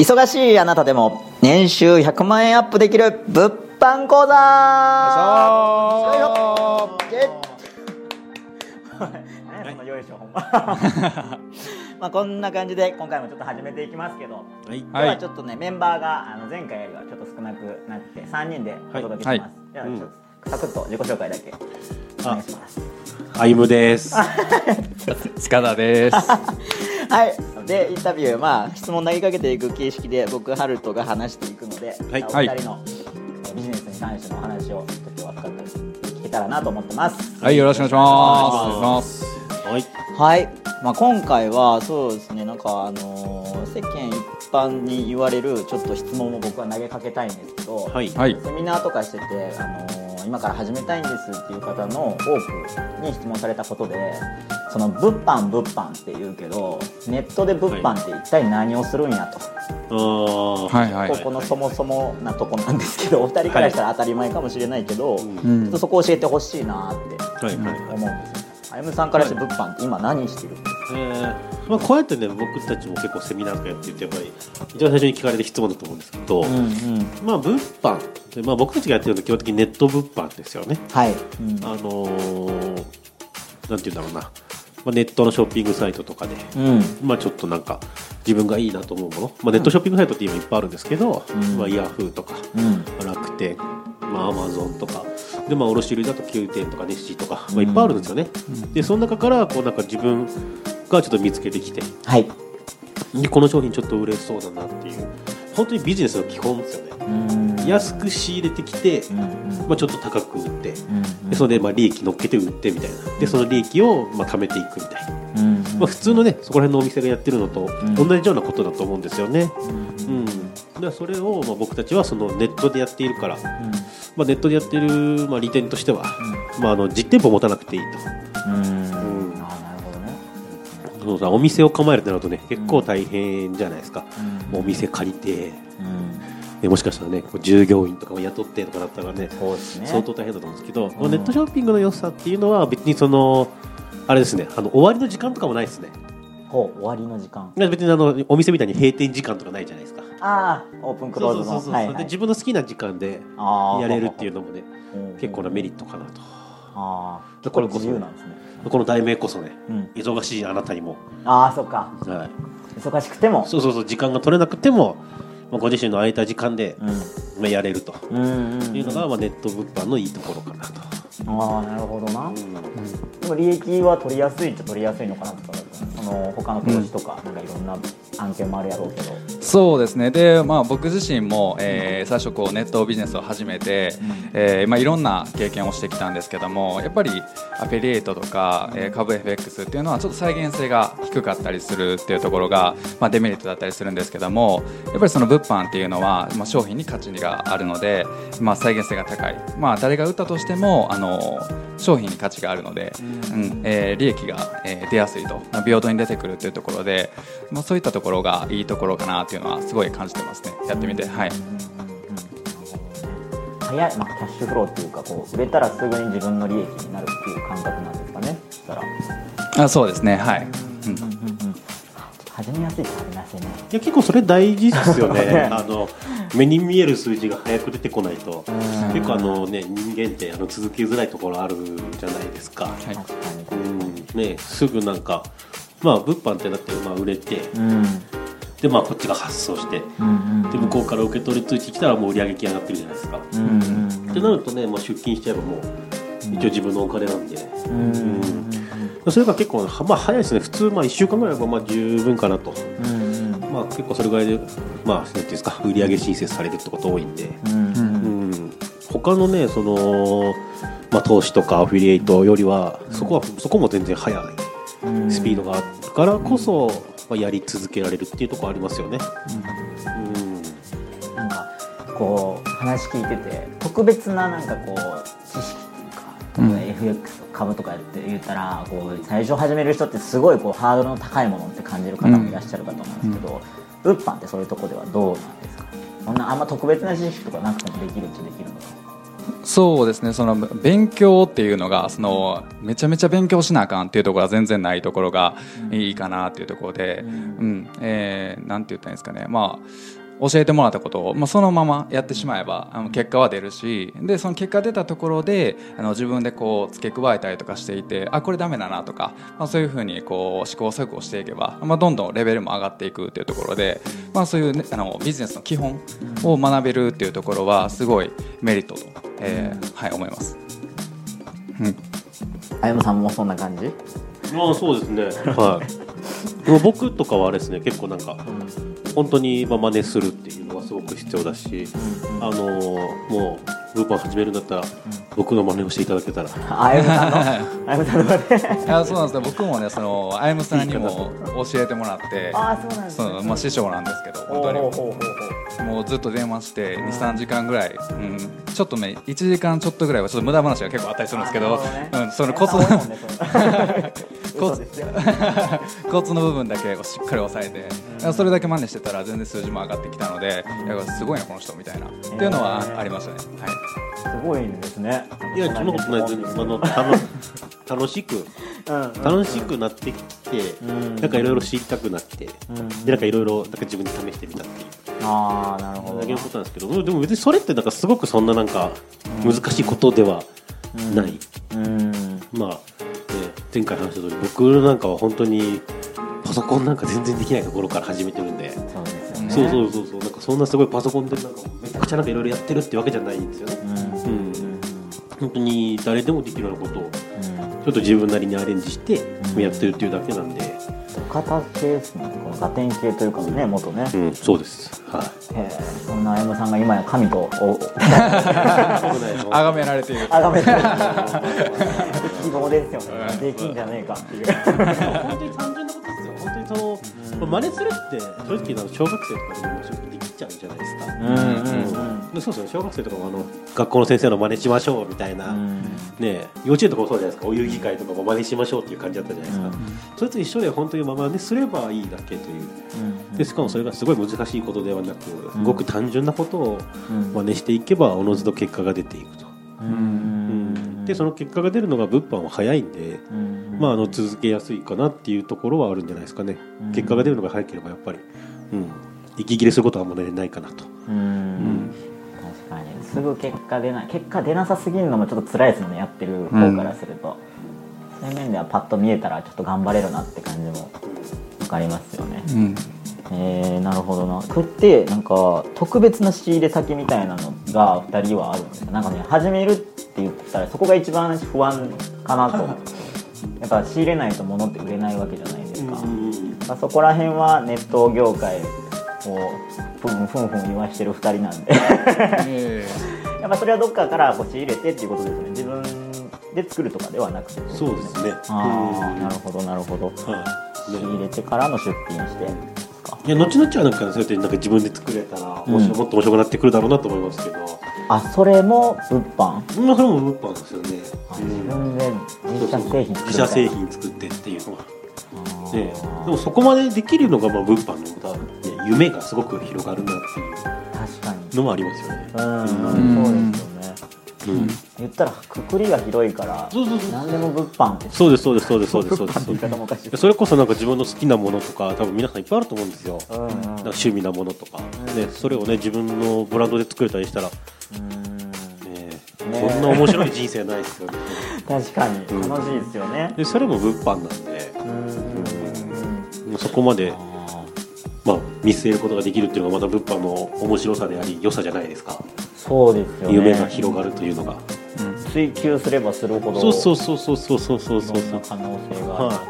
忙しいあなたでも年収100万円アップできる物販講座。よいしょ。ま まあこんな感じで今回もちょっと始めていきますけどはい。今日はちょっとねメンバーがあの前回よりはちょっと少なくなって3人でお届けします、じゃあちょっとサクッと自己紹介だけお願いします。あゆむです。塚田です。はい、でインタビュー、まあ、質問投げかけていく形式で僕、ハルトが話していくので、はいお二人のえビジネスに関してのお話をちょっと今日は深く聞けたらなと思ってます。はい、よろしくお願いします。はいはい、まあ、今回はそうですね、なんか、あのー世間一般に言われるちょっと質問を僕は投げかけたいんですけど、はいはい。セミナーとかしてて、あのー今から始めたいんですっていう方の多くに質問されたことでその物販物販って言うけどネットで物販って一体何をするんやと、はいはい。ここのそもそもなとこなんですけどお二人からしたら当たり前かもしれないけど、ちょうん。っとそこ教えてほしいなってはいはいはい。思うんですよあゆむさんからして物販って今何してる？んですかえーまあ、こうやってね僕たちも結構セミナーとかやっててやっぱり一番最初に聞かれる質問だと思うんですけど、うんうん。まあ物販で、まあ、僕たちがやってるのは基本的にネット物販ですよね。はい、うん。あのー、なんて言うんだろうな、まあ、ネットのショッピングサイトとかで、うん。まあ、ちょっとなんか自分がいいなと思うもの、まあ、ネットショッピングサイトって今いっぱいあるんですけど、うん。まあ、ヤフーとかうん。楽天、まあ、アマゾンとかで、まあ、卸売だと Q 店とかネッシーとか、まあ、いっぱいあるんですよね、でその中からこうなんか自分がちょっと見つけてきてはい。でこの商品ちょっと売れそうだなっていう本当にビジネスの基本ですよね。うん安く仕入れてきて、まあ、ちょっと高く売ってうんでそれでまあ利益乗っけて売ってみたいな。でその利益をまあ貯めていくみたいな、うんまあ、普通のねそこら辺のお店がやってるのとん。同じようなことだと思うんですよね、うん。うん、でそれをまあ僕たちはそのネットでやっているから、まあ、ネットでやってるまあ利点としては、まあ、あの実店舗持たなくていいと。そうさお店を構えるとなるとね結構大変じゃないですか、うん。お店借りてうんでもしかしたらねこう従業員とかも雇ってとかだったらねね。相当大変だと思うんですけど、うん。ネットショッピングの良さっていうのは別にそのあれですねあの終わりの時間とかもないですね。ほう終わりの時間。別にあのお店みたいに閉店時間とかないじゃないですか。ああオープンクローズの。はいはい。で自分の好きな時間でやれるっていうのもねうん結構なメリットかなと。ああこれ自由なんですね。この題名こそねうん。忙しいあなたにも、ああそっか。はい、忙しくても。そうそうそう時間が取れなくても、まあ、ご自身の空いた時間で、うん。まあ、やれると。うんうんうん。いうのが、まあ、ネット物販のいいところかなと、ああなるほどな。うん。でも利益は取りやすいっちゃ取りやすいのかなとかその他の投資とかなんかいろんな案件もあるやろうけど。そうですね。で、まあ僕自身も、えー最初こうネットビジネスを始めて、えーまあいろんな経験をしてきたんですけども、やっぱりアフィリエイトとか、えー株 FX っていうのはちょっと再現性が低かったりするっていうところが、まあデメリットだったりするんですけども、やっぱりその物販っていうのは、まあ商品に価値があるので、まあ再現性が高い。まあ誰が売ったとしても、あの商品に価値があるので、うんえー利益が、えー出やすいと、まあ平等に出てくるっていうところで、まあそういったところがいいところかなっていうのはすごい感じてますね。やってみて、はい。早い、まあ、キャッシュフローっていうかこう売れたらすぐに自分の利益になるっていう感覚なんですかねそしたら。あ、そうですね、はい。うん。始めやすいって始めやすいね。いや結構それ大事ですよね。ね あの目に見える数字が早く出てこないと。うん。結構あの、ね、人間ってあの続けづらいところあるじゃないですか、はい。うんね、すぐなんか、まあ、物販ってだってまあ売れて。にうんで、まあ、こっちが発送してうんうんで向こうから受け取り通知来たらもう売り上げ上がってるじゃないですか、うんうんってなるとね、まあ、出勤しちゃえばもう一応自分のお金なんで、うんうんそれが結構、はまあ、早いですね。普通まあ1週間ぐらいはまあ十分かなと、うんうん。まあ、結構それぐらいで、まあ、なんていうんですか売り上げ申請されるってこと多いんで、うんうん、他のねその、まあ、投資とかアフィリエイトよりはそこはそこも全然早いうん。スピードがあるからこそ、まあ、やり続けられるっていうところありますよね。うん。なんかこう話聞いてて特別ななんかこう知識っていうか FX とか株とかって言ったらこう最初始める人ってすごいこうハードルの高いものって感じる方もいらっしゃるかと思うんですけど、物販ってそういうところではどうなんですか？そんなあんま特別な知識とかなくてもできるっちゃできるのかそうですね。その勉強っていうのがそのめちゃめちゃ勉強しなあかんっていうところは全然ないところがいいかなっていうところで、うん。えーなんて言ったらいいんですかね。まあ教えてもらったことを、まあ、そのままやってしまえばあの結果は出るしでその結果出たところであの自分でこう付け加えたりとかしていてあこれダメだなとか、まあ、そういうふうにこう試行錯誤していけば、まあ、どんどんレベルも上がっていくっていうところで、まあ、そういう、ね、あのビジネスの基本を学べるっていうところはすごいメリットと、えーはい、思います。うん。あやむさんもそんな感じ？まあそうですね。はい。でも僕とかはあれですね結構なんか本当にまあ真似するっていうのはすごく必要だし、あのーもうルーパン始めるんだったら、僕の真似をしていただけたら。あやむさんの？あやむさんのねいやそうなんですね。僕もねそのあやむさんにも教えてもらって。あそうなんですね。まあ、師匠なんですけど本当に。もうずっと電話して23時間ぐらい、うん、ちょっとね1時間ちょっとぐらいはちょっと無駄話が結構あったりするんですけど、うん、そのコツ多いもんねそれ。コツ コツの部分だけをしっかり押さえて、それだけ真似してたら全然数字も上がってきたので、いやすごいなこの人みたいな、っていうのはありましたね、はい、すごいんですねいやそんなことないです。あの楽 楽しくうん楽しくなってきて、ん。なんかいろいろ知りたくなって、うん。でなんかいろいろなんか自分で試してみたっていう。ああなるほど。だけのことなんですけどでも別にそれってなんかすごくそんななんか難しいことではない、うん。まあ、ね、前回話した通り僕なんかは本当にパソコンなんか全然できないところから始めてるんで、そうそうそうそうなんかそんなすごいパソコンでなんかめちゃくちゃなんかいろいろやってるってわけじゃないんですよね、本当に誰でもできるようなことをうん。ちょっと自分なりにアレンジしてやってるっていうだけなんで、土方系ですね。このガテン系というかね元ね。うん、そうです。はい。そんなあやむさんが今や神と。お崇められている。あがめてる。希望ですよねできんじゃねえかっていう。本当に単純なことですよ。本当にその、まあ真似するって正直な小学生とかでもできちゃうじゃないですか、うんうん。でそうです小学生とかもあの学校の先生の真似しましょうみたいな、うん。ね、幼稚園とかもそうじゃないですか。お遊戯会とかも真似しましょうっていう感じだったじゃないですか、うん。それと一緒で本当にまあ真似すればいいだけといううんでしかもそれがすごい難しいことではなく、うん。ごく単純なことをうん。真似していけばおのずと結果が出ていくと、うん。うん。でその結果が出るのが物販は早いんで、うん。まあ、あの続けやすいかなっていうところはあるんじゃないですかね、うん。結果が出るのが早ければやっぱり、うん、息切れすることはあんまりないかなと、うんすぐ結果出ない結果出なさすぎるのもちょっと辛いですもんねやってる方からすると、そういう面ではパッと見えたらちょっと頑張れるなって感じも分かりますよね、うん。えー、なるほどな。これってなんか特別な仕入れ先みたいなのが2人はあるんですか？なんかね始めるって言ったらそこが一番不安かなと。やっぱ仕入れないと物って売れない。わけじゃないですか、まあ、そこら辺はネット業界をふんふんふん言わしてる2人なんで。え やっぱそれはどっかからこう仕入れてっていうことですよね。自分で作るとかではなくてそうですね。ああなるほどなるほど。はい。ね仕入れてからの出品していや後々はなんかそうやってなんか自分で作れたら、うん。もっと面白くなってくるだろうなと思いますけど、あそれも物販？まあそれも物販ですよね、あうん自分で自社製品作る自社製品作ってっていうのは、ね、でもそこまでできるのがまあ物販の多分、ね、夢がすごく広がるなっていう確かにのもありますよね、うん、うん。そうですよねうん言ったらくくりが広いからそうそうそう何でも物販って。そうですそうですそうですそうです。そうです物販って言い方もおかしいそれこそなんか自分の好きなものとか多分皆さんいっぱいあると思うんですよ、うんうん。なんか趣味なものとか、ね、それをね自分のブランドで作れたりしたら、ねうん。ねこんな面白い人生ないですよね。確かに。楽しいですよね。でそれも物販なんで。うん。そこまで、あまあ、見据えることができるっていうのがまた物販の面白さであり良さじゃないですか、ーそうですよね。夢が広がるというのが、追求すればするほどそうそうそうそうそうそうそう。そういろんな可能性が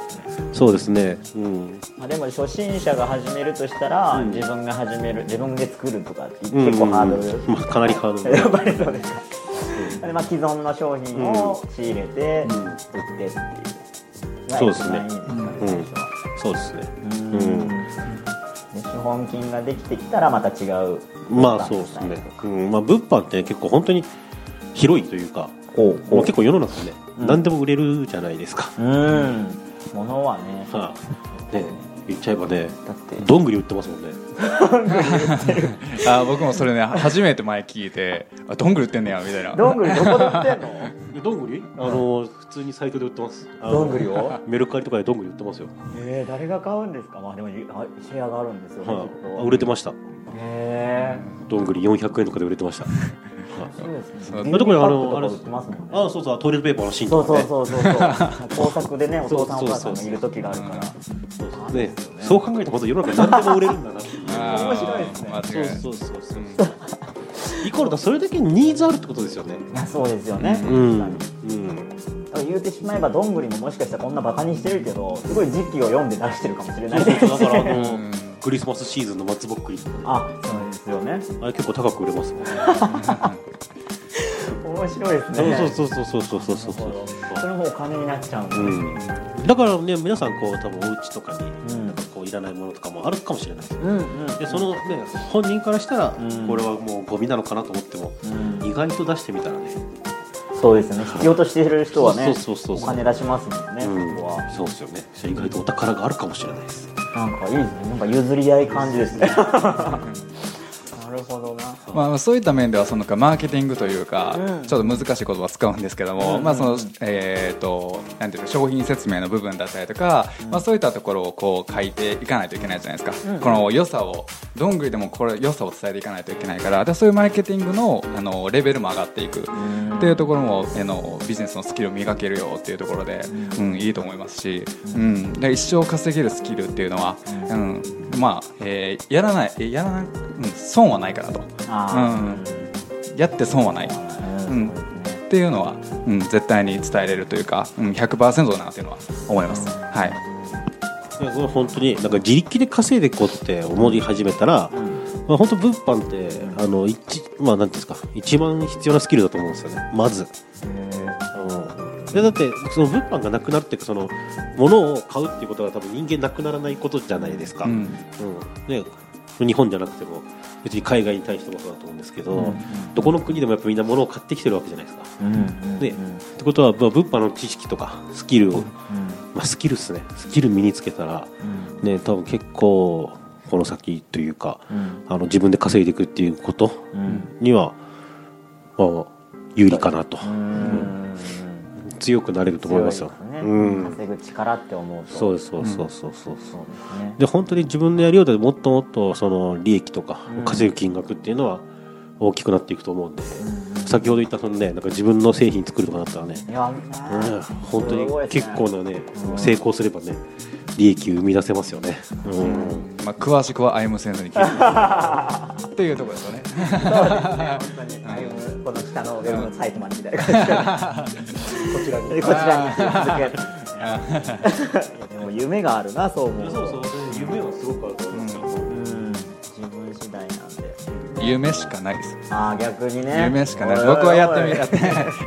そうですね。うん。まあ、でも初心者が始めるとしたら、うん。自分が始める自分で作るとか結構ハードル、まあ、かなりハードル。やっぱりそうです。か、でまあ、既存の商品を仕入れてうん。売ってっていう、そうですね。うん。そうですね。うん資本金ができてきたらまた違うまあそうですね、うん。まあ、物販って結構本当に広いというか、ほうもう。結構世の中ね、うん。何でも売れるじゃないですか、うん。物はね。はあね、言っちゃえばねだって。どんぐり売ってますもんね。あ僕もそれね初めて前聞いてあどんぐり売ってんねやみたいな。どんぐりどこで売ってんの？どんぐり？あの普通にサイトで売ってます。どんぐりを？メルカリとかでどんぐり売ってますよ、えー、誰が買うんですか？まあでもあシェアがあるんですよね、はあ売れてました。へえどんぐり400円とかで売れてましたそうですね。そう牛乳特にあのあれ売ってます。もんねあそうそうトイレットペーパーの芯そうとかね。そうそうそうそう。工作でねお父さんお母さんがそうそうそういる時があるから。そうねそう考えたこと世の中何でも売れるんだな面白いですね。そうそうそうそう。イコールだそれだけニーズあるってことですよね。いやそうですよね、うん、言うてしまえばどんぐりももしかしたらこんなバカにしてるけどすごい時期を読んで出してるかもしれないです。だからあの、うんクリスマスシーズンの松ぼっくりあそうですよね。あれ結構高く売れますもんね。面白いですね。そうそうそうそうそうそうそうそれもお金になっちゃうんだ、うん、だからね皆さんこう多分お家とかにうん。なんかこういらないものとかもあるかもしれないですうんうんでそのね本人からしたらうん。これはもうゴミなのかなと思ってもうん。意外と出してみたらね。そうですね。必要としている人はねお金出しますもんね、うん。そこは。そうですよね。意外とお宝があるかもしれないです。なんかいいですね。なんか譲り合い感じですね。な るほどな。まあ、そういった面ではそのかマーケティングというか、うん。ちょっと難しい言葉を使うんですけども、うんまあそのえー、となんていうの商品説明の部分だったりとか、まあ、そういったところをこう書いていかないといけないじゃないですか、うん。この良さをどんぐりでもこれ良さを伝えていかないといけないからでそういうマーケティングのあのレベルも上がっていく。っていうところもあのビジネスのスキルを磨けるよっていうところで、うん。いいと思いますし、うん、で一生稼げるスキルっていうのは、うん。まあえーやらないえやらない、うん、損はないかなと、あうん、やって損はない。うん。そうですねていうのは、うん、絶対に伝えれるというか、うん、100%だなっていうのは思います。はい。いやこれ本当になんか自力で稼いでいこうって思い始めたら、まあ、本当物販ってあの一まあなんですか一番必要なスキルだと思うんですよね。まず、うん、でだってその物販がなくなるっていうかその物を買うっていうことは多分人間なくならないことじゃないですか、うん。うん。ね、日本じゃなくても別に海外に対してもそうだと思うんですけど、うんどこの国でもやっぱみんな物を買ってきてるわけじゃないですか。うんうんね。ってことは、まあ、物販の知識とかスキルを、まあ、スキルっすね。スキル身につけたら、うん。ね、多分結構この先というかうん。あの自分で稼いでいくっていうことうん。には、まあ、有利かなと、うん。強くなれると思いますよ。ねうん。稼ぐ力って思うと。そうですそうそうそうそう。そうですね。で本当に自分でやるようでもっともっとその利益とかうん。稼ぐ金額っていうのは大きくなっていくと思うんで、うん先ほど言ったそのねなんか自分の製品作るとかだったらね、いやうん、本当に結構なねうん。成功すればね利益を生み出せますよね。うん。まあ、詳しくはアイムセンスに聞いて っていうところですよね。そうですね。本当にうこの下のウェブのサイトまでみたいな感じで。こちらに。こちらに。続けるいやでも夢があるなそう思うと。そうそう。夢はすごくあると思いますよ。う。ん夢しかないです。ああ逆にね。夢しかない。僕はやってみやって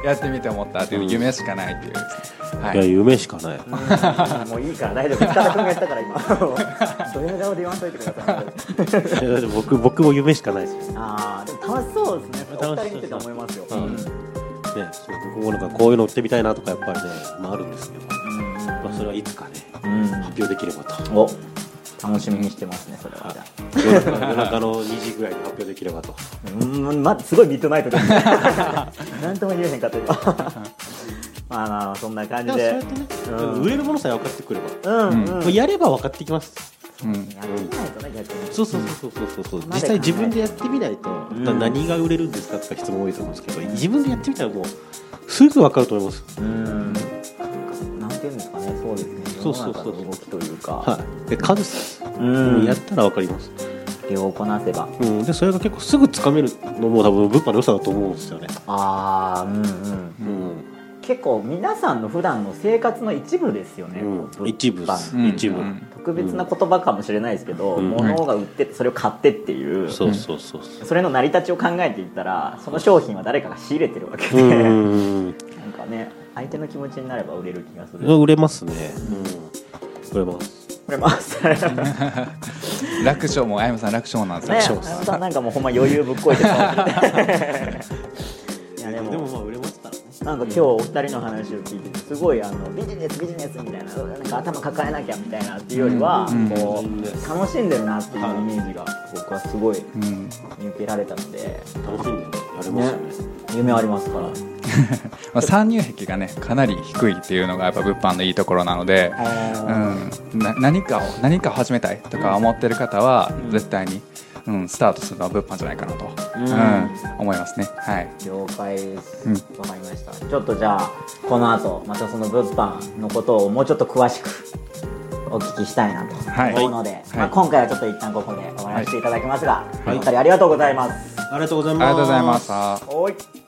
やってみて思った。っていう夢しかないっていう。はいやい。夢しかない。うん。もういいから大丈夫。塚田君が言ったから今。ドヤ顔で言わんといてください。いや僕僕も夢しかない。ですああでも楽しそうですね。楽しそう人見てて思いますよ。うん。うんそう僕もなんかこういうの売ってみたいなとかやっぱりね、まああるんですけど、まあそれはいつかねうん。発表できればと。お楽しみにしてますねそれは。夜中の2時ぐらいに発表できればと。うんますごいミッドナイトで なんとも言えへんかった今まあまあそんな感じで。でもそうやってね、うん。売れるものさえ分かってくれば、うんやれば分かってきます。うん。やってみないとね逆に。そうそうそうそうそうそう、うん。実際自分でやってみないと、何が売れるんですかとか質問多いと思うんですけど自分でやってみたらもうすぐ分かると思います。うん。なんていうんですかねそうですね。そうそうそう動きというか。はい。で数うん。やったら分かります、手をこなせばうん、でそれが結構すぐつかめるのも多分物販の良さだと思うんですよね、ああうんうん。うん。結構皆さんの普段の生活の一部ですよね、うん。一部です。うん。一部、うん。特別な言葉かもしれないですけど、うん。物が売っててそれを買ってっていう、そうそうそうそう。それの成り立ちを考えていったらその商品は誰かが仕入れてるわけうで、ん。なんかね相手の気持ちになれば売れる気がする。売れますね、うん、売れますこれます。ね楽勝もあやむさん楽勝なんですよ。あやさんなんかもうほんま余裕ぶっこいてい いやでも。でもまあなんか今日お二人の話を聞いててすごいあのビジネスビジネスみたいななんか頭抱えなきゃみたいなっていうよりは、うん。こううん。楽しんでるなっていうイメージが僕はすごいうん。見受けられたので、楽しんでやれますよね夢ありますから。まあ、参入壁がねかなり低いっていうのがやっぱ物販のいいところなので、うん、な何かを何かを始めたいとか思ってる方はうん。絶対に、うん、スタートするのは物販じゃないかなと、思いますね。はい。了解です、うん。わかりました。ちょっとじゃあこの後またその物販のことをもうちょっと詳しくお聞きしたいなとはい。思うので、はい。まあ、今回はちょっと一旦ここで終わらせていただきますが、はい。お二人ありがとうございます、ありがとうございます。ありがとうございましたおい